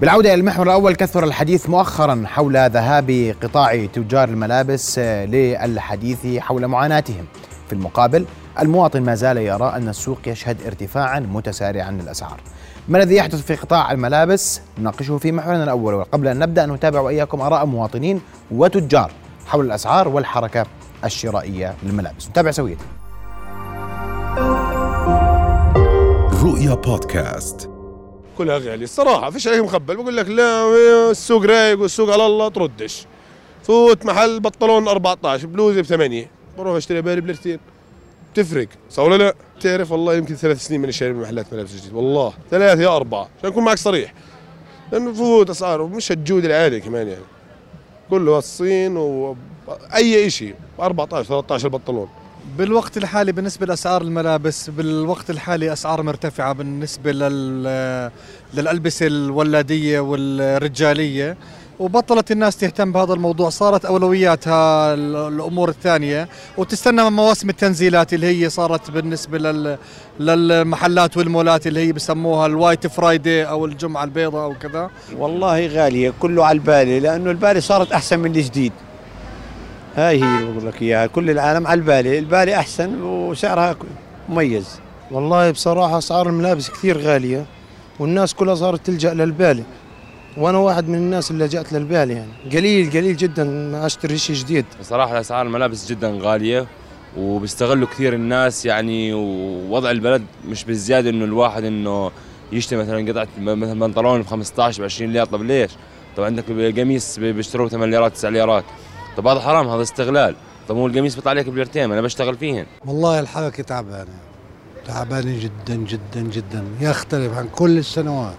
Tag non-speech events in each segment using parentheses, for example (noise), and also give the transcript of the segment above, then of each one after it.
بالعودة إلى المحور الأول كثر الحديث مؤخرا حول ذهاب قطاع تجار الملابس للحديث حول معاناتهم. في المقابل المواطن ما زال يرى أن السوق يشهد ارتفاعا متسارعا للأسعار. ما الذي يحدث في قطاع الملابس؟ نناقشه في محورنا الأول. وقبل أن نبدأ نتابع وإياكم آراء مواطنين وتجار حول الأسعار والحركة الشرائية للملابس. نتابع سويا. رؤيا بودكاست. كلها غالي الصراحة فيش عليك مخبل. بقول لك لا السوق رايق والسوق على الله تردش. فوت محل بنطلون 14 بلوزة بثمانية. بروح أشتري بالي بليرتين تفرق صح ولا لا؟ تعرف والله يمكن ثلاث سنين مش شاري محلات ملابس جديد والله ثلاث يا أربعة. عشان أكون معك صريح. لأنه فوت أسعار ومش الجودة العالية كمان يعني. كله الصين وأي شيء 14 13 البنطلون. بالوقت الحالي بالنسبة لأسعار الملابس بالوقت الحالي أسعار مرتفعة بالنسبة لل... للألبسة الولادية والرجالية. وبطلت الناس تهتم بهذا الموضوع صارت أولوياتها الأمور الثانية. وتستنى مواسم التنزيلات اللي هي صارت بالنسبة لل... للمحلات والمولات اللي هي بسموها الوايت فرايدي أو الجمعة البيضاء أو كذا. والله غالية كله على البالي لأنه البالي صارت أحسن من الجديد. هاي هي اللي بقول لك إياها. كل العالم على البالي. البالي أحسن وسعرها مميز. والله بصراحة أسعار الملابس كثير غالية والناس كلها صارت تلجأ للبالي. وأنا واحد من الناس اللي لجأت للبالي يعني. قليل قليل جدا ما أشتري شيء جديد. بصراحة اسعار الملابس جدا غالية وبيستغلوا كثير الناس يعني ووضع البلد مش بالزيادة إنه الواحد إنه يشتري مثلا قطعة مثلا بنطلون ب 15 ب 20 ليرة. طب ليش؟ طب عندك القميص بيشتروه 8 ليرات 9 ليرات. طب هذا حرام هذا استغلال. طب هو القميص بيطلع عليك بليرتين أنا بشتغل فيهن والله الحركه تعبانه تعبانه جدا جدا جدا. يختلف عن كل السنوات.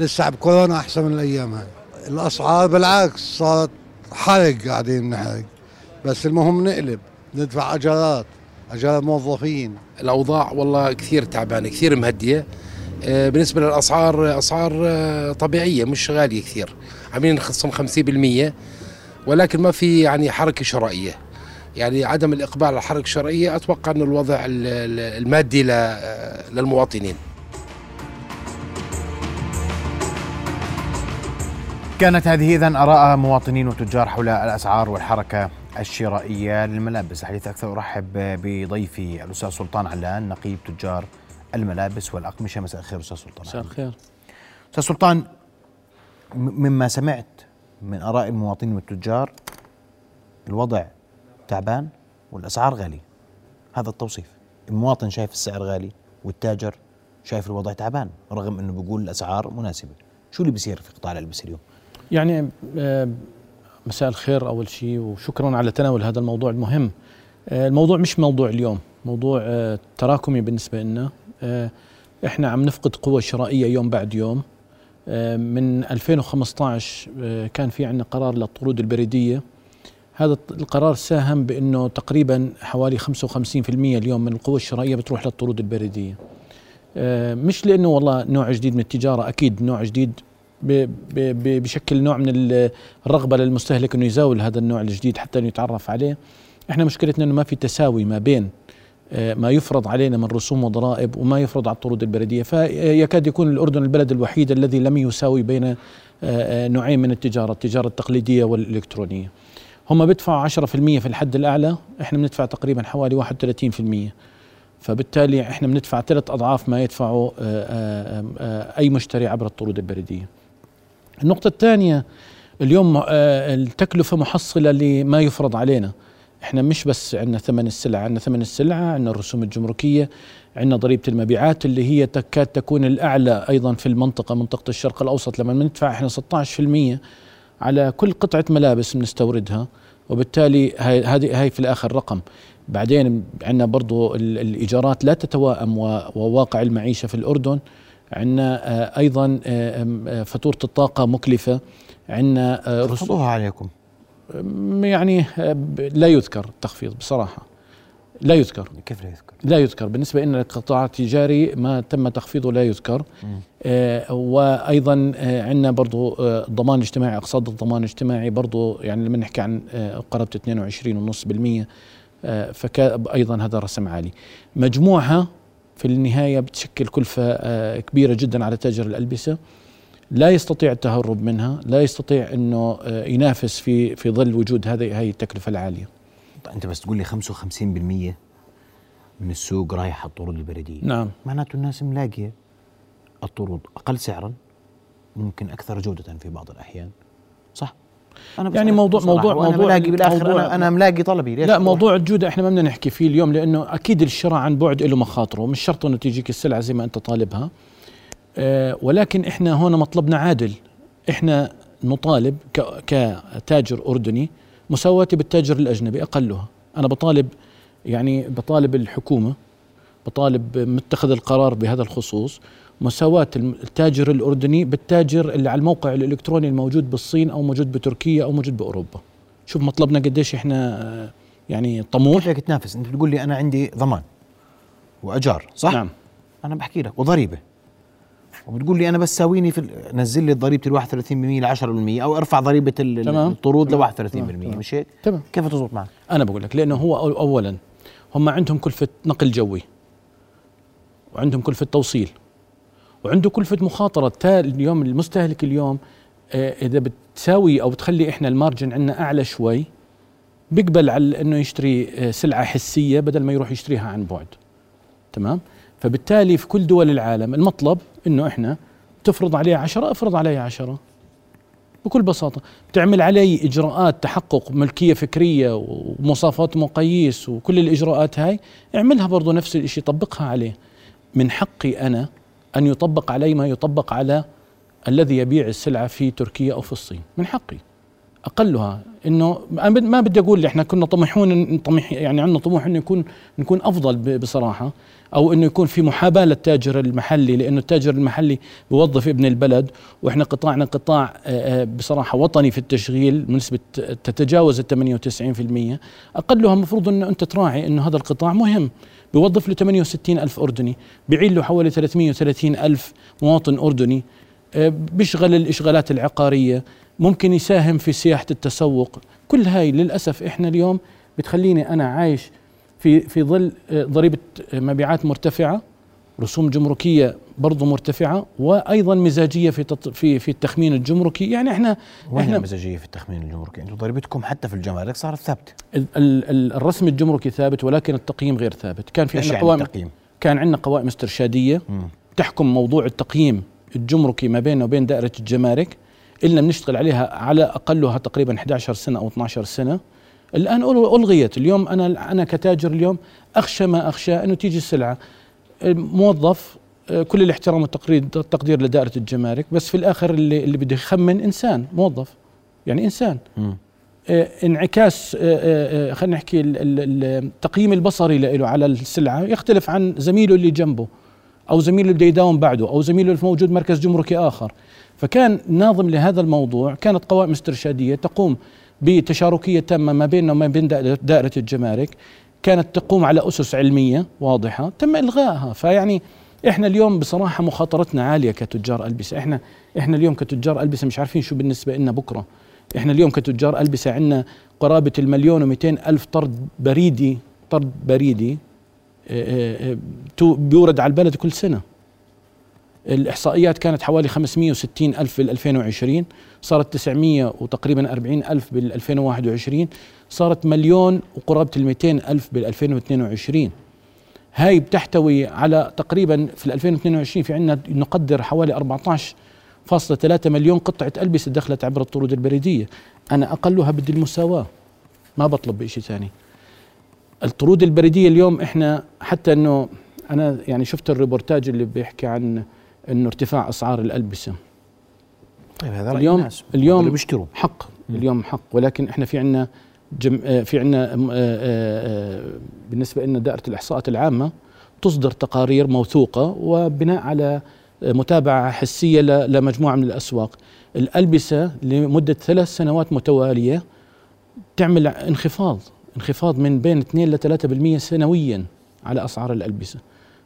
لسه بكورونا أحسن من الأيام هاي. الأسعار بالعكس صارت حرق قاعدين نحرق. بس المهم نقلب ندفع أجارات أجار موظفين. الأوضاع والله كثير تعبانة كثير مهدية. آه، بالنسبة للأسعار أسعار آه، طبيعية مش غالية كثير. عاملين خصم 50% ولكن ما في يعني حركة شرائية. يعني عدم الإقبال على الحركه الشرائيه أتوقع إنه الوضع المادي للمواطنين. كانت هذه اذا أراء مواطنين وتجار حول الأسعار والحركة الشرائية للملابس. الحديث أكثر أرحب بضيفي الأستاذ سلطان علان نقيب تجار الملابس والأقمشة. مساء الخير أستاذ سلطان. مساء الخير. أستاذ سلطان مما سمعت من آراء المواطنين والتجار الوضع تعبان والأسعار غالية. هذا التوصيف. المواطن شايف السعر غالي والتاجر شايف الوضع تعبان رغم أنه بيقول الأسعار مناسبة. شو اللي بيصير في قطاع الألبسة اليوم؟ يعني آه، مساء الخير أول شيء وشكرا على تناول هذا الموضوع المهم. آه، الموضوع مش موضوع اليوم موضوع آه، تراكمي بالنسبة لنا. إحنا عم نفقد قوة شرائية يوم بعد يوم. من 2015 آه، كان في عندنا قرار للطرود البريدية. هذا القرار ساهم بأنه تقريبا حوالي 55% اليوم من القوى الشرائية بتروح للطرود البريدية. آه، مش لأنه والله نوع جديد من التجارة أكيد نوع جديد بشكل نوع من الرغبة للمستهلك إنه يزاول هذا النوع الجديد حتى انه يتعرف عليه. إحنا مشكلتنا إنه ما في تساوي ما بين ما يفرض علينا من رسوم وضرائب وما يفرض على الطرود البلدية. فيكاد يكون الأردن البلد الوحيد الذي لم يساوي بين آه، آه، نوعين من التجارة التجارة التقليدية والإلكترونية. هم بيدفعوا 10% في الحد الأعلى إحنا بندفع تقريبا حوالي 31% فبالتالي إحنا بندفع ثلاث أضعاف ما يدفعه أي مشتري عبر الطرود البريديه النقطة الثانية اليوم التكلفة محصلة لما يفرض علينا. إحنا مش بس عندنا ثمن السلعه عندنا ثمن السلعه عندنا الرسوم الجمركية عندنا ضريبة المبيعات اللي هي تكاد تكون الأعلى أيضا في المنطقة منطقة الشرق الأوسط. لما بندفع إحنا 16% على كل قطعة ملابس بنستوردها وبالتالي هذه هاي في الآخر رقم. بعدين عندنا برضو الإيجارات لا تتوائم وواقع المعيشة في الأردن. عندنا آه، أيضا آه، آه، فاتورة الطاقة مكلفة. عندنا رسومها عليكم. يعني لا يذكر التخفيض بصراحة. لا يذكر. كيف لا يذكر؟ لا يذكر. بالنسبة لنا القطاع التجاري ما تم تخفيضه لا يذكر. آه وأيضا آه عندنا برضو آه الضمان الاجتماعي أقساط الضمان الاجتماعي برضو يعني لما نحكي عن آه قرابة 22.5% آه فأيضا هذا رسم عالي. مجموعها في النهاية بتشكل كلفة آه كبيرة جدا على تاجر الألبسة. لا يستطيع التهرب منها لا يستطيع إنه آه، ينافس في في ظل وجود هذه هذه التكلفة العالية. أنت بس تقول لي 55% من السوق رايح على الطرود البريدية. نعم. معناته الناس ملاقية الطرود أقل سعرا ممكن أكثر جودة في بعض الأحيان. صح؟ أنا يعني موضوع موضوع موضوع ملاقي بالآخر موضوع أنا, أنا ملاقي طلبي ليش لا موضوع الجودة إحنا ما بدنا نحكي فيه اليوم لأنه أكيد الشراء عن بعد له مخاطره. مش شرط إنه تجيك السلعة زي ما أنت طالبها. ولكن إحنا هون مطلبنا عادل. إحنا نطالب كتاجر أردني مساواتي بالتاجر الأجنبي أقلها. أنا بطالب يعني بطالب الحكومة بطالب متخذ القرار بهذا الخصوص مساواة التاجر الأردني بالتاجر اللي على الموقع الإلكتروني الموجود بالصين أو موجود بتركيا أو موجود بأوروبا. شوف مطلبنا قديش إحنا يعني طموح. كيف تنافس؟ أنت بتقول لي أنا عندي ضمان وأجار صح؟ نعم. أنا بحكي لك وضريبة. وبتقول لي أنا بس ساويني في نزل لي ضريبه ال 31% ل 10% أو أرفع ضريبة الطرود ل 31% مش هيك؟ تمام. كيف تزبط معك؟ أنا بقول لك لأنه هو اولا هم عندهم كلفة نقل جوي وعندهم كلفة توصيل وعنده كلفة مخاطرة. اليوم المستهلك اليوم آه، إذا بتساوي أو بتخلي إحنا المارجن عندنا أعلى شوي بيقبل على إنه يشتري آه، سلعة حسية بدل ما يروح يشتريها عن بعد. تمام؟ فبالتالي في كل دول العالم المطلب إنه إحنا تفرض عليه عشرة افرض عليه عشرة. بكل بساطة. بتعمل علي إجراءات تحقق ملكية فكرية ومواصفات مقاييس وكل الإجراءات هاي اعملها برضو نفس الشيء طبقها عليه. من حقي أنا أن يطبق علي ما يطبق على الذي يبيع السلعة في تركيا أو في الصين. من حقي. أقلها. إنه ما بدي أقول إحنا كنا طموحون طمح يعني عندنا طموح إنه يكون نكون أفضل بصراحة أو إنه يكون في محاباة للتاجر المحلي لأنه التاجر المحلي بيوظف ابن البلد وإحنا قطاعنا قطاع بصراحة وطني في التشغيل بنسبة تتجاوز ال 98% أقلها المفروض إنه أنت تراعي إنه هذا القطاع مهم. بيوظف له 68 ألف أردني بيعين له حوالي 330 ألف مواطن أردني. آه، بيشغل الإشغالات العقارية ممكن يساهم في سياحة التسوق. كل هاي للأسف إحنا اليوم بتخليني أنا عايش في في ظل آه، ضريبة مبيعات مرتفعة رسوم جمركية برضه مرتفعة وأيضا مزاجية في في في التخمين الجمركي. يعني إحنا وين إحنا مزاجيه في التخمين الجمركي؟ أنتم ضريبتكم حتى في الجمارك صارت ثابته الرسم الجمركي ثابت ولكن التقييم غير ثابت. كان في عندنا يعني قوائم التقييم؟ كان عندنا قوائم استرشادية مم. تحكم موضوع التقييم. الجمركي ما بيننا وبين دائرة الجمارك. إلا بنشتغل عليها على أقلها تقريبا 11 سنة أو 12 سنة. الآن ألغيت. اليوم أنا أنا كتاجر اليوم أخشى ما أخشى أنه تيجي السلعة. موظف كل الاحترام والتقدير التقدير لدائرة الجمارك بس في الآخر اللي اللي بده يخمن إنسان موظف. يعني إنسان. آه انعكاس آه،, آه، خلينا نحكي التقييم البصري له على السلعة يختلف عن زميله اللي جنبه. أو زميله اللي بده يداوم بعده أو زميله اللي موجود مركز جمركي آخر. فكان ناظم لهذا الموضوع كانت قوائم استرشادية تقوم بتشاركية تامة ما بيننا وما بين دائره الجمارك. كانت تقوم على أسس علمية واضحة تم إلغائها. فيعني إحنا اليوم بصراحة مخاطرتنا عالية كتجار ألبسة. إحنا إحنا اليوم كتجار ألبسة مش عارفين شو بالنسبة لنا بكرة. إحنا اليوم كتجار ألبسة عندنا قرابة المليون و200 ألف طرد بريدي طرد بريدي. بيورد على البلد كل سنة. الإحصائيات كانت حوالي 560 ألف بال 2020 صارت 900 وتقريبا 40 ألف بال 2021 صارت مليون وقرابة ال 200 ألف بال 2022 هاي بتحتوي على تقريبا في 2022 في عندنا نقدر حوالي 14.3 مليون قطعة ألبسة دخلت عبر الطرود البريدية. أنا أقلها بدي المساواة. ما بطلب بشيء ثاني. الطرود البريدية اليوم إحنا حتى أنه أنا يعني شفت الريبورتاج اللي بيحكي عن إنه ارتفاع أسعار الألبسة. طيب هذا اليوم الناس. اليوم بيشتروا. حق. اليوم حق. ولكن إحنا في عندنا جم آه، في عندنا آه، آه، بالنسبة لنا دائرة الإحصاءات العامة تصدر تقارير موثوقة وبناء على متابعة حسية لمجموعة من الأسواق. الألبسة لمدة ثلاث سنوات متوالية تعمل انخفاض. انخفاض من بين 2 ل 3% سنويا على أسعار الألبسة.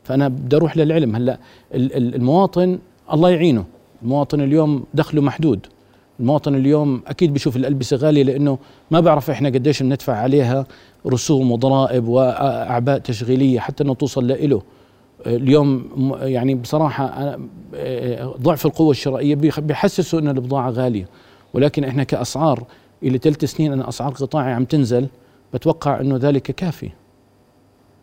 فأنا بدي أروح للعلم. هلأ المواطن الله يعينه. المواطن اليوم دخله محدود. المواطن اليوم أكيد بيشوف الألبسة غالية لأنه ما بعرف إحنا قديش بندفع عليها رسوم وضرائب وأعباء تشغيلية حتى إنه توصل له اليوم يعني بصراحة آه، ضعف القوة الشرائية بيحسسوا ان البضاعة غالية. ولكن إحنا كأسعار إلى ثلاث سنين أنا أسعار قطاعي عم تنزل. بتوقع انه ذلك كافي.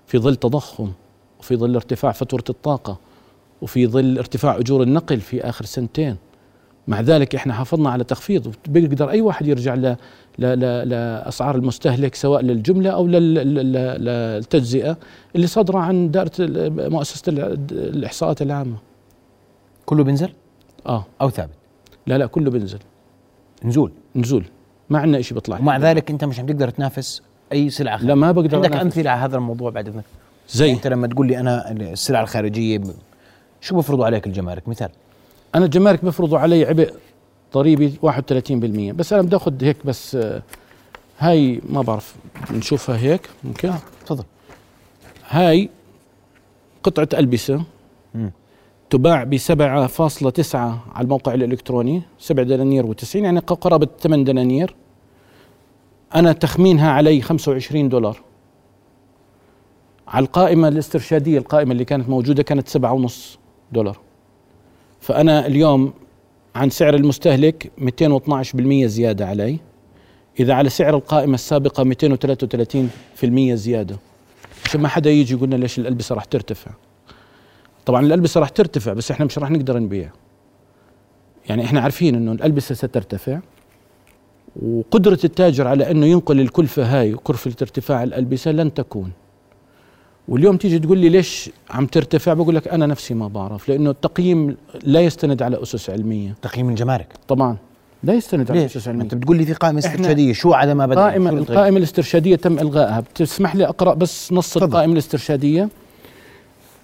في ظل تضخم وفي ظل ارتفاع فاتوره الطاقة وفي ظل ارتفاع أجور النقل في آخر سنتين. مع ذلك إحنا حافظنا على تخفيض بيقدر أي واحد يرجع ل لأسعار المستهلك سواء للجملة أو لل- لل- لل- للتجزئة اللي صادرة عن دائرة مؤسسة ال- الإحصاءات العامة. كله بينزل؟ آه. أو ثابت؟ لا لا كله بينزل. نزول؟ نزول. ما عندنا شيء بيطلع. ومع ذلك أنت مش عم تقدر تنافس أي سلعة خارجية. لا ما بقدر عندك أنافس. أمثلة على هذا الموضوع بعد إذنك؟ زي أنت لما تقول لي أنا السلع الخارجية ب- شو بفرضوا عليك الجمارك؟ مثال. أنا الجمارك بيفرضوا علي عبء ضريبي 31% بس أنا بدي اخذ هيك بس آه، هاي ما بعرف نشوفها هيك. ممكن آه، تفضل. هاي قطعة ألبسة. مم. تباع ب 7.9 على الموقع الإلكتروني 7 دنانير و90 يعني قرابة 8 دنانير. أنا تخمينها علي 25 دولار. على القائمة الاسترشادية القائمة اللي كانت موجودة كانت 7.5 دولار. فأنا اليوم عن سعر المستهلك 212% زيادة علي. إذا على سعر القائمة السابقة 233% زيادة. عشان ما حدا يجي يقول لنا ليش الألبسة راح ترتفع. طبعا الألبسة راح ترتفع بس إحنا مش راح نقدر نبيع. يعني إحنا عارفين إنه الألبسة سترتفع. وقدرة التاجر على أنه ينقل الكلفة هاي وكلفة ارتفاع الألبسة لن تكون. واليوم تيجي تقول لي ليش عم ترتفع؟ بقول لك أنا نفسي ما بعرف لأنه التقييم لا يستند على أسس علمية. تقييم الجمارك طبعا. لا يستند على ما علمية. أنت بتقول لي في قائمة إحنا استرشادية شو عدم ما بدأ الغير؟ القائمة الاسترشادية تم إلغائها. بتسمح لي أقرأ بس نص تفضل. القائمة الاسترشادية.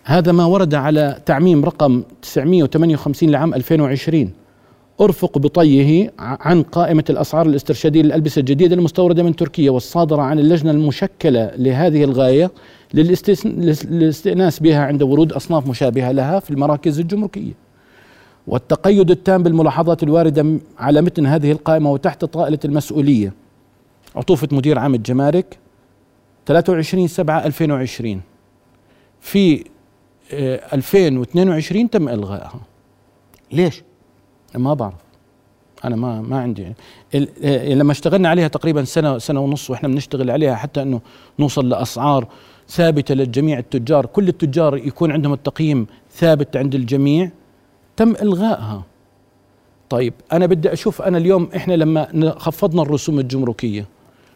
هذا ما ورد على تعميم رقم 958 لعام 2020 أرفق بطيه عن قائمة الأسعار الاسترشادية للألبسة الجديدة المستوردة من تركيا والصادرة عن اللجنة المشكلة لهذه الغاية للاستئناس بها عند ورود أصناف مشابهة لها في المراكز الجمركية. والتقيد التام بالملاحظات الواردة على متن هذه القائمة وتحت طائلة المسؤولية. عطوفة مدير عام الجمارك 23 7 2020 في آه، 2022 تم إلغائها. ليش؟ ما بعرف. أنا ما ما عندي. آه، لما اشتغلنا عليها تقريبا سنه سنة ونص وإحنا بنشتغل عليها حتى إنه نوصل لأسعار ثابتة للجميع التجار. كل التجار يكون عندهم التقييم ثابت عند الجميع تم إلغائها. طيب أنا بدي أشوف أنا اليوم إحنا لما خفضنا الرسوم الجمركية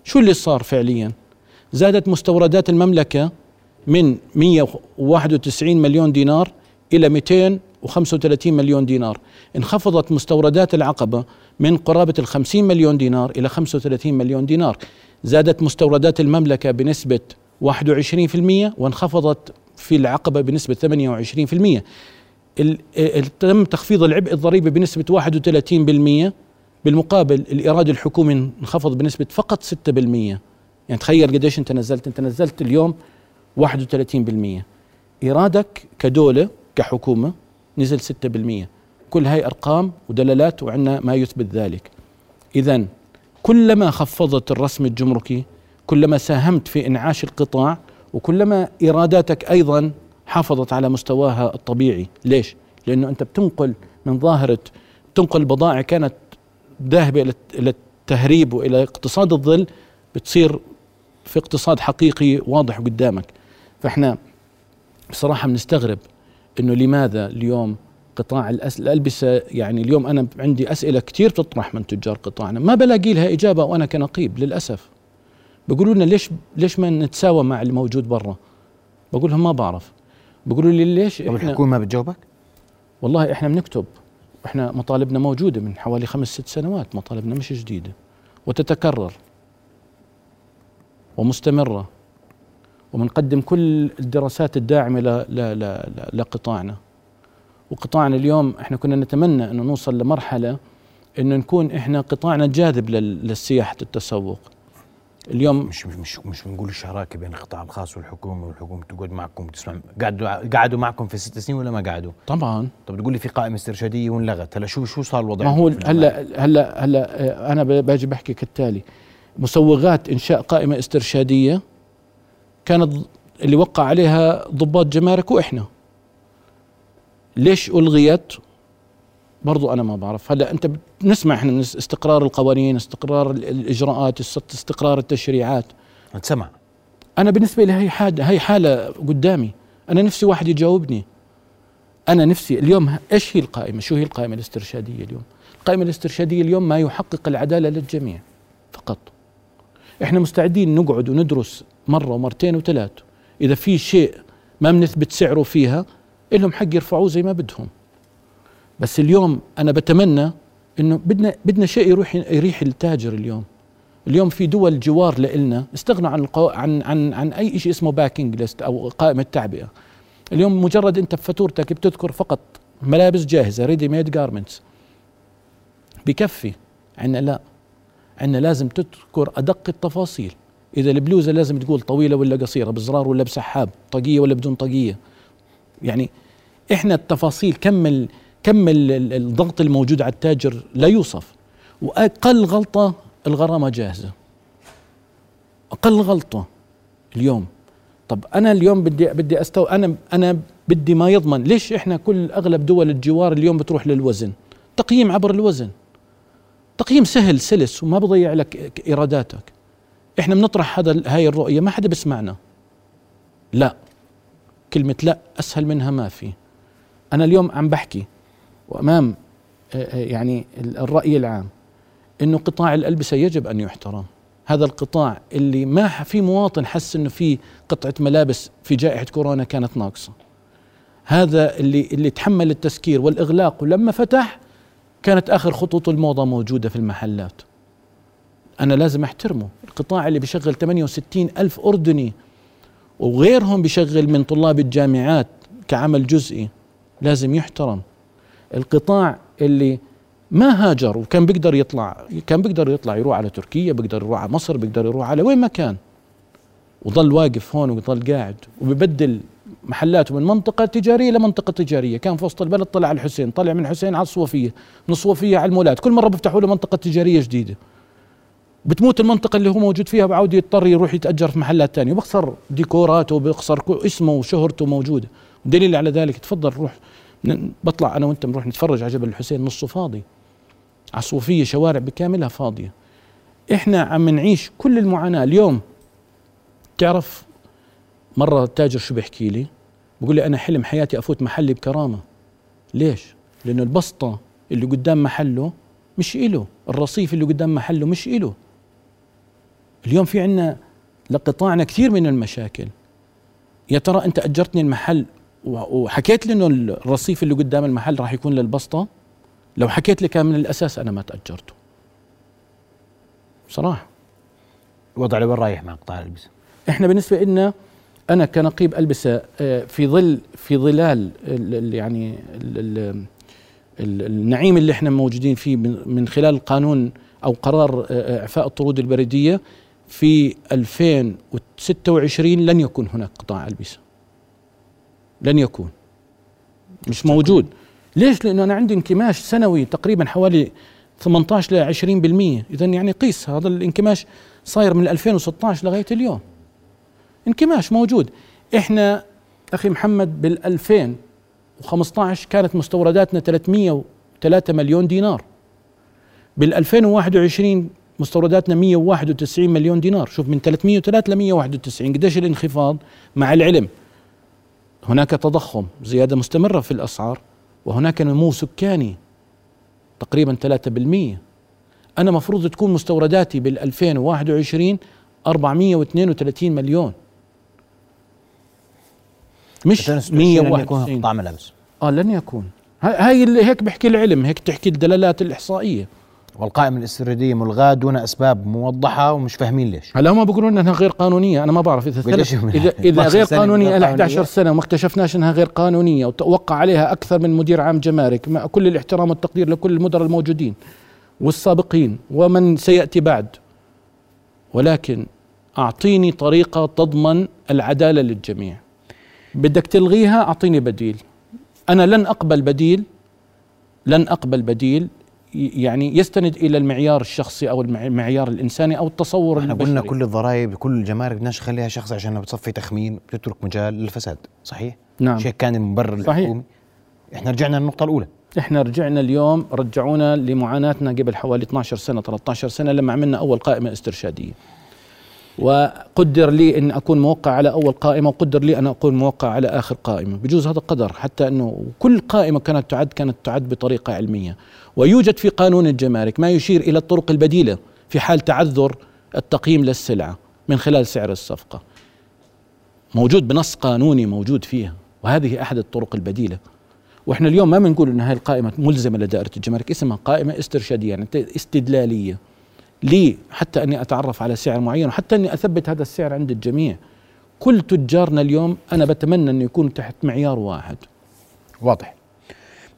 شو اللي صار فعليا؟ زادت مستوردات المملكة من 191 مليون دينار إلى 235 مليون دينار. انخفضت مستوردات العقبة من قرابة ال 50 مليون دينار إلى 35 مليون دينار. زادت مستوردات المملكة بنسبة 21% وانخفضت في العقبة بنسبة 28% ال- ال- تم تخفيض العبء الضريبي بنسبة 31% بالمقابل الإيراد الحكومي انخفض بنسبة فقط 6% يعني تخيل قديش أنت نزلت. أنت نزلت اليوم 31% إيرادك كدولة كحكومة نزل 6% كل هاي أرقام ودلالات وعندنا ما يثبت ذلك إذا كلما خفضت الرسم الجمركي كلما ساهمت في إنعاش القطاع وكلما ايراداتك أيضا حافظت على مستواها الطبيعي، ليش؟ لأنه أنت بتنقل من ظاهرة تنقل بضائع كانت ذاهبة إلى إلى التهريب وإلى اقتصاد الظل بتصير في اقتصاد حقيقي واضح قدامك. فإحنا بصراحة بنستغرب إنه لماذا اليوم قطاع الألبسة يعني اليوم أنا عندي أسئلة كثير بتطرح من تجار قطاعنا. ما بلاقي لها إجابة وأنا كنقيب للأسف. بيقولوا لنا ليش ليش ما نتساوى مع الموجود برا؟ بقول لهم ما بعرف. بيقولوا لي ليش طب الحكومة ما بتجاوبك؟ والله إحنا بنكتب. إحنا مطالبنا موجودة من حوالي خمس ست سنوات مطالبنا مش جديدة. وتتكرر. ومستمرة. وبنقدم كل الدراسات الداعمة ل ل ل ل لقطاعنا وقطاعنا اليوم إحنا كنا نتمنى إنه نوصل لمرحلة إنه نكون إحنا قطاعنا جاذب لل- للسياحة التسوق اليوم مش مش مش, مش بنقول الشراكه بين القطاع الخاص والحكومة والحكومة تقعد معكم تسمع قعدوا قعدوا معكم في ست سنين ولا ما قعدوا؟ طبعا طب تقول لي في قائمة استرشادية وانلغت هلا شو شو صار الوضع؟ ما هو؟ هلا هلا هلا أنا باجي بحكي كالتالي مسوغات إنشاء قائمة استرشادية كانت اللي وقع عليها ضباط جمارك وإحنا. ليش ألغيت؟ برضو أنا ما بعرف. هلا أنت بنسمع إحنا من استقرار القوانين استقرار ال- الإجراءات است- استقرار التشريعات. تسمع أنا بالنسبة لي هي حاله هي حالة قدامي. أنا نفسي واحد يجاوبني. أنا نفسي اليوم إيش هي القائمة؟ شو هي القائمة الاسترشادية اليوم؟ القائمة الاسترشادية اليوم ما يحقق العدالة للجميع فقط. إحنا مستعدين نقعد وندرس مرة ومرتين وثلاث. إذا في شيء ما بنثبت سعره فيها لهم حق يرفعوه زي ما بدهم. بس اليوم أنا بتمنى إنه بدنا بدنا شيء يروح يريح التاجر اليوم. اليوم في دول جوار لإلنا استغنوا عن القو... عن عن عن أي شيء اسمه packing list أو قائمة تعبئه اليوم مجرد أنت بفاتورتك بتذكر فقط ملابس جاهزة ready made garments بكفي. عندنا لا. عندنا لازم تذكر أدق التفاصيل. إذا البلوزة لازم تقول طويلة ولا قصيرة بزرار ولا بسحاب طاقية ولا بدون طاقية. يعني إحنا التفاصيل كم كم ال- ال- الضغط الموجود على التاجر لا يوصف. وأقل غلطة الغرامة جاهزة. أقل غلطة اليوم. طب أنا اليوم بدي بدي استو أنا أنا بدي ما يضمن. ليش إحنا كل أغلب دول الجوار اليوم بتروح للوزن؟ تقييم عبر الوزن. تقييم سهل سلس وما بضيع لك إيراداتك. إحنا بنطرح هذا هاي الرؤية ما حدا بسمعنا. لا. كلمة لا أسهل منها ما في. أنا اليوم عم بحكي وأمام آه، آه، يعني ال- الرأي العام إنه قطاع الألبسة يجب أن يحترم. هذا القطاع اللي ما في مواطن حس إنه في قطعة ملابس في جائحة كورونا كانت ناقصة. هذا اللي اللي تحمل التسكير والإغلاق ولما فتح كانت آخر خطوط الموضة موجودة في المحلات. أنا لازم أحترمه. القطاع اللي بيشغل 68 ألف أردني وغيرهم بيشغل من طلاب الجامعات كعمل جزئي لازم يحترم. القطاع اللي ما هاجر وكان بيقدر يطلع كان بيقدر يطلع يروح على تركيا بيقدر يروح على مصر بيقدر يروح على وين ما كان. وظل واقف هون وظل قاعد وببدل محلاته من منطقة تجارية لمنطقة تجارية. كان في وسط البلد طلع على الحسين طلع من الحسين على الصوفية من الصوفية على المولات. كل مرة بيفتحوا له منطقة تجارية جديدة. بتموت المنطقة اللي هو موجود فيها بعود يضطر يروح يتأجر في محلات تانية. وبخسر ديكوراته وبخسر اسمه وشهرته موجودة. دليل على ذلك تفضل روح. بطلع أنا وأنت بنروح نتفرج على جبل الحسين نصه فاضي. على الصوفية شوارع بكاملها فاضية. إحنا عم نعيش كل المعاناة. اليوم تعرف مرة التاجر شو بيحكي لي؟ بقول لي أنا حلم حياتي أفوت محلي بكرامة. ليش؟ لأنه البسطة اللي قدام محله مش إله. الرصيف اللي قدام محله مش إله. اليوم في عنا لقطاعنا كثير من المشاكل. يا ترى أنت أجرتني المحل وحكيت لي أنه الرصيف اللي قدام المحل راح يكون للبسطة؟ لو حكيت لي كان من الأساس أنا ما تأجرته. صراحة الوضع لوين رايح مع قطاع الالبسه؟ إحنا بالنسبة لنا أنا كنقيب البسه آه، في ظل في ظلال ال- ال- يعني ال- ال- ال- النعيم اللي إحنا موجودين فيه من من خلال قانون أو قرار آه، إعفاء الطرود البريدية في 2026 لن يكون هناك قطاع ألبسة. لن يكون. مش موجود. ليش؟ لأنه أنا عندي انكماش سنوي تقريبا حوالي 18 ل 20% اذا يعني قيس هذا الانكماش صاير من 2016 لغاية اليوم. انكماش موجود. إحنا أخي محمد بال 2015 كانت مستورداتنا 303 مليون دينار. بال 2021 مستورداتنا 191 مليون دينار. شوف من 303 ل 191 قديش الانخفاض مع العلم؟ هناك تضخم زيادة مستمرة في الأسعار وهناك نمو سكاني تقريبا 3% أنا مفروض تكون مستورداتي بال 2021 432 مليون. مش 101 يكون 191 قطاع ملابس آه لن يكون. هاي- اللي هيك بحكي العلم هيك تحكي الدلالات الإحصائية. والقائمه الاسترداديه ملغاة دون أسباب موضحة ومش فاهمين ليش. هلا هم بيقولوا إنها غير قانونية. أنا ما بعرف إذا اذا (laughs) 12 غير سنة قانونية غير لها 11 قانونية؟ سنة وما اكتشفناش إنها غير قانونية وتوقع عليها أكثر من مدير عام جمارك مع كل الاحترام والتقدير لكل المدراء الموجودين والسابقين ومن سيأتي بعد. ولكن أعطيني طريقة تضمن العدالة للجميع. بدك تلغيها أعطيني بديل. أنا لن أقبل بديل لن أقبل بديل يعني يستند إلى المعيار الشخصي أو المع- المعيار الإنساني أو التصور إحنا البشري. قلنا كل الضرائب كل الجمارك بدناش نخليها شخص عشان بتصفي تخمين بتترك مجال للفساد صحيح؟ نعم. هيك كان المبرر صحيح. الحكومي. إحنا رجعنا للنقطة الأولى. إحنا رجعنا اليوم رجعونا لمعاناتنا قبل حوالي 12 سنة 13 سنة لما عملنا أول قائمة استرشادية. وقدر لي إن أكون موقع على أول قائمة وقدر لي أن أكون موقع على آخر قائمة. بجوز هذا قدر حتى إنه كل قائمة كانت تعد كانت تعد بطريقة علمية. ويوجد في قانون الجمارك ما يشير إلى الطرق البديلة في حال تعذر التقييم للسلعة من خلال سعر الصفقة. موجود بنص قانوني موجود فيها وهذه أحد الطرق البديلة. وإحنا اليوم ما بنقول إن هاي القائمة ملزمة لدائرة الجمارك اسمها قائمة استرشادية يعني استدلالية. لي حتى أني أتعرف على سعر معين وحتى أني أثبت هذا السعر عند الجميع. كل تجارنا اليوم أنا بتمنى انه يكون تحت معيار واحد. واضح.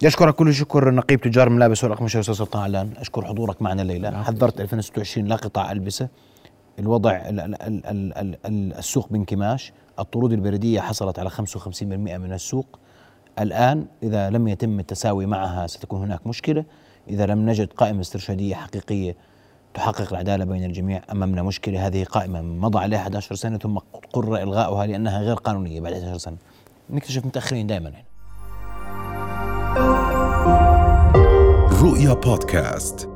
يشكرك كل الشكر نقيب تجار الملابس والاقمشه أستاذ سلطان علان. أشكر حضورك معنا الليلة حذرت 2026 لا قطاع ألبسة. الوضع ال ال ال ال ال السوق بانكماش. الطرود البريدية حصلت على 55% من السوق. الآن إذا لم يتم التساوي معها ستكون هناك مشكلة. إذا لم نجد قائمة استرشادية حقيقية تحقق العدالة بين الجميع. أمامنا مشكلة هذه قائمة مضى عليها 11 سنة ثم قرر إلغاؤها لأنها غير قانونية بعد 11 سنة. نكتشف متأخرين دائما رؤيا بودكاست.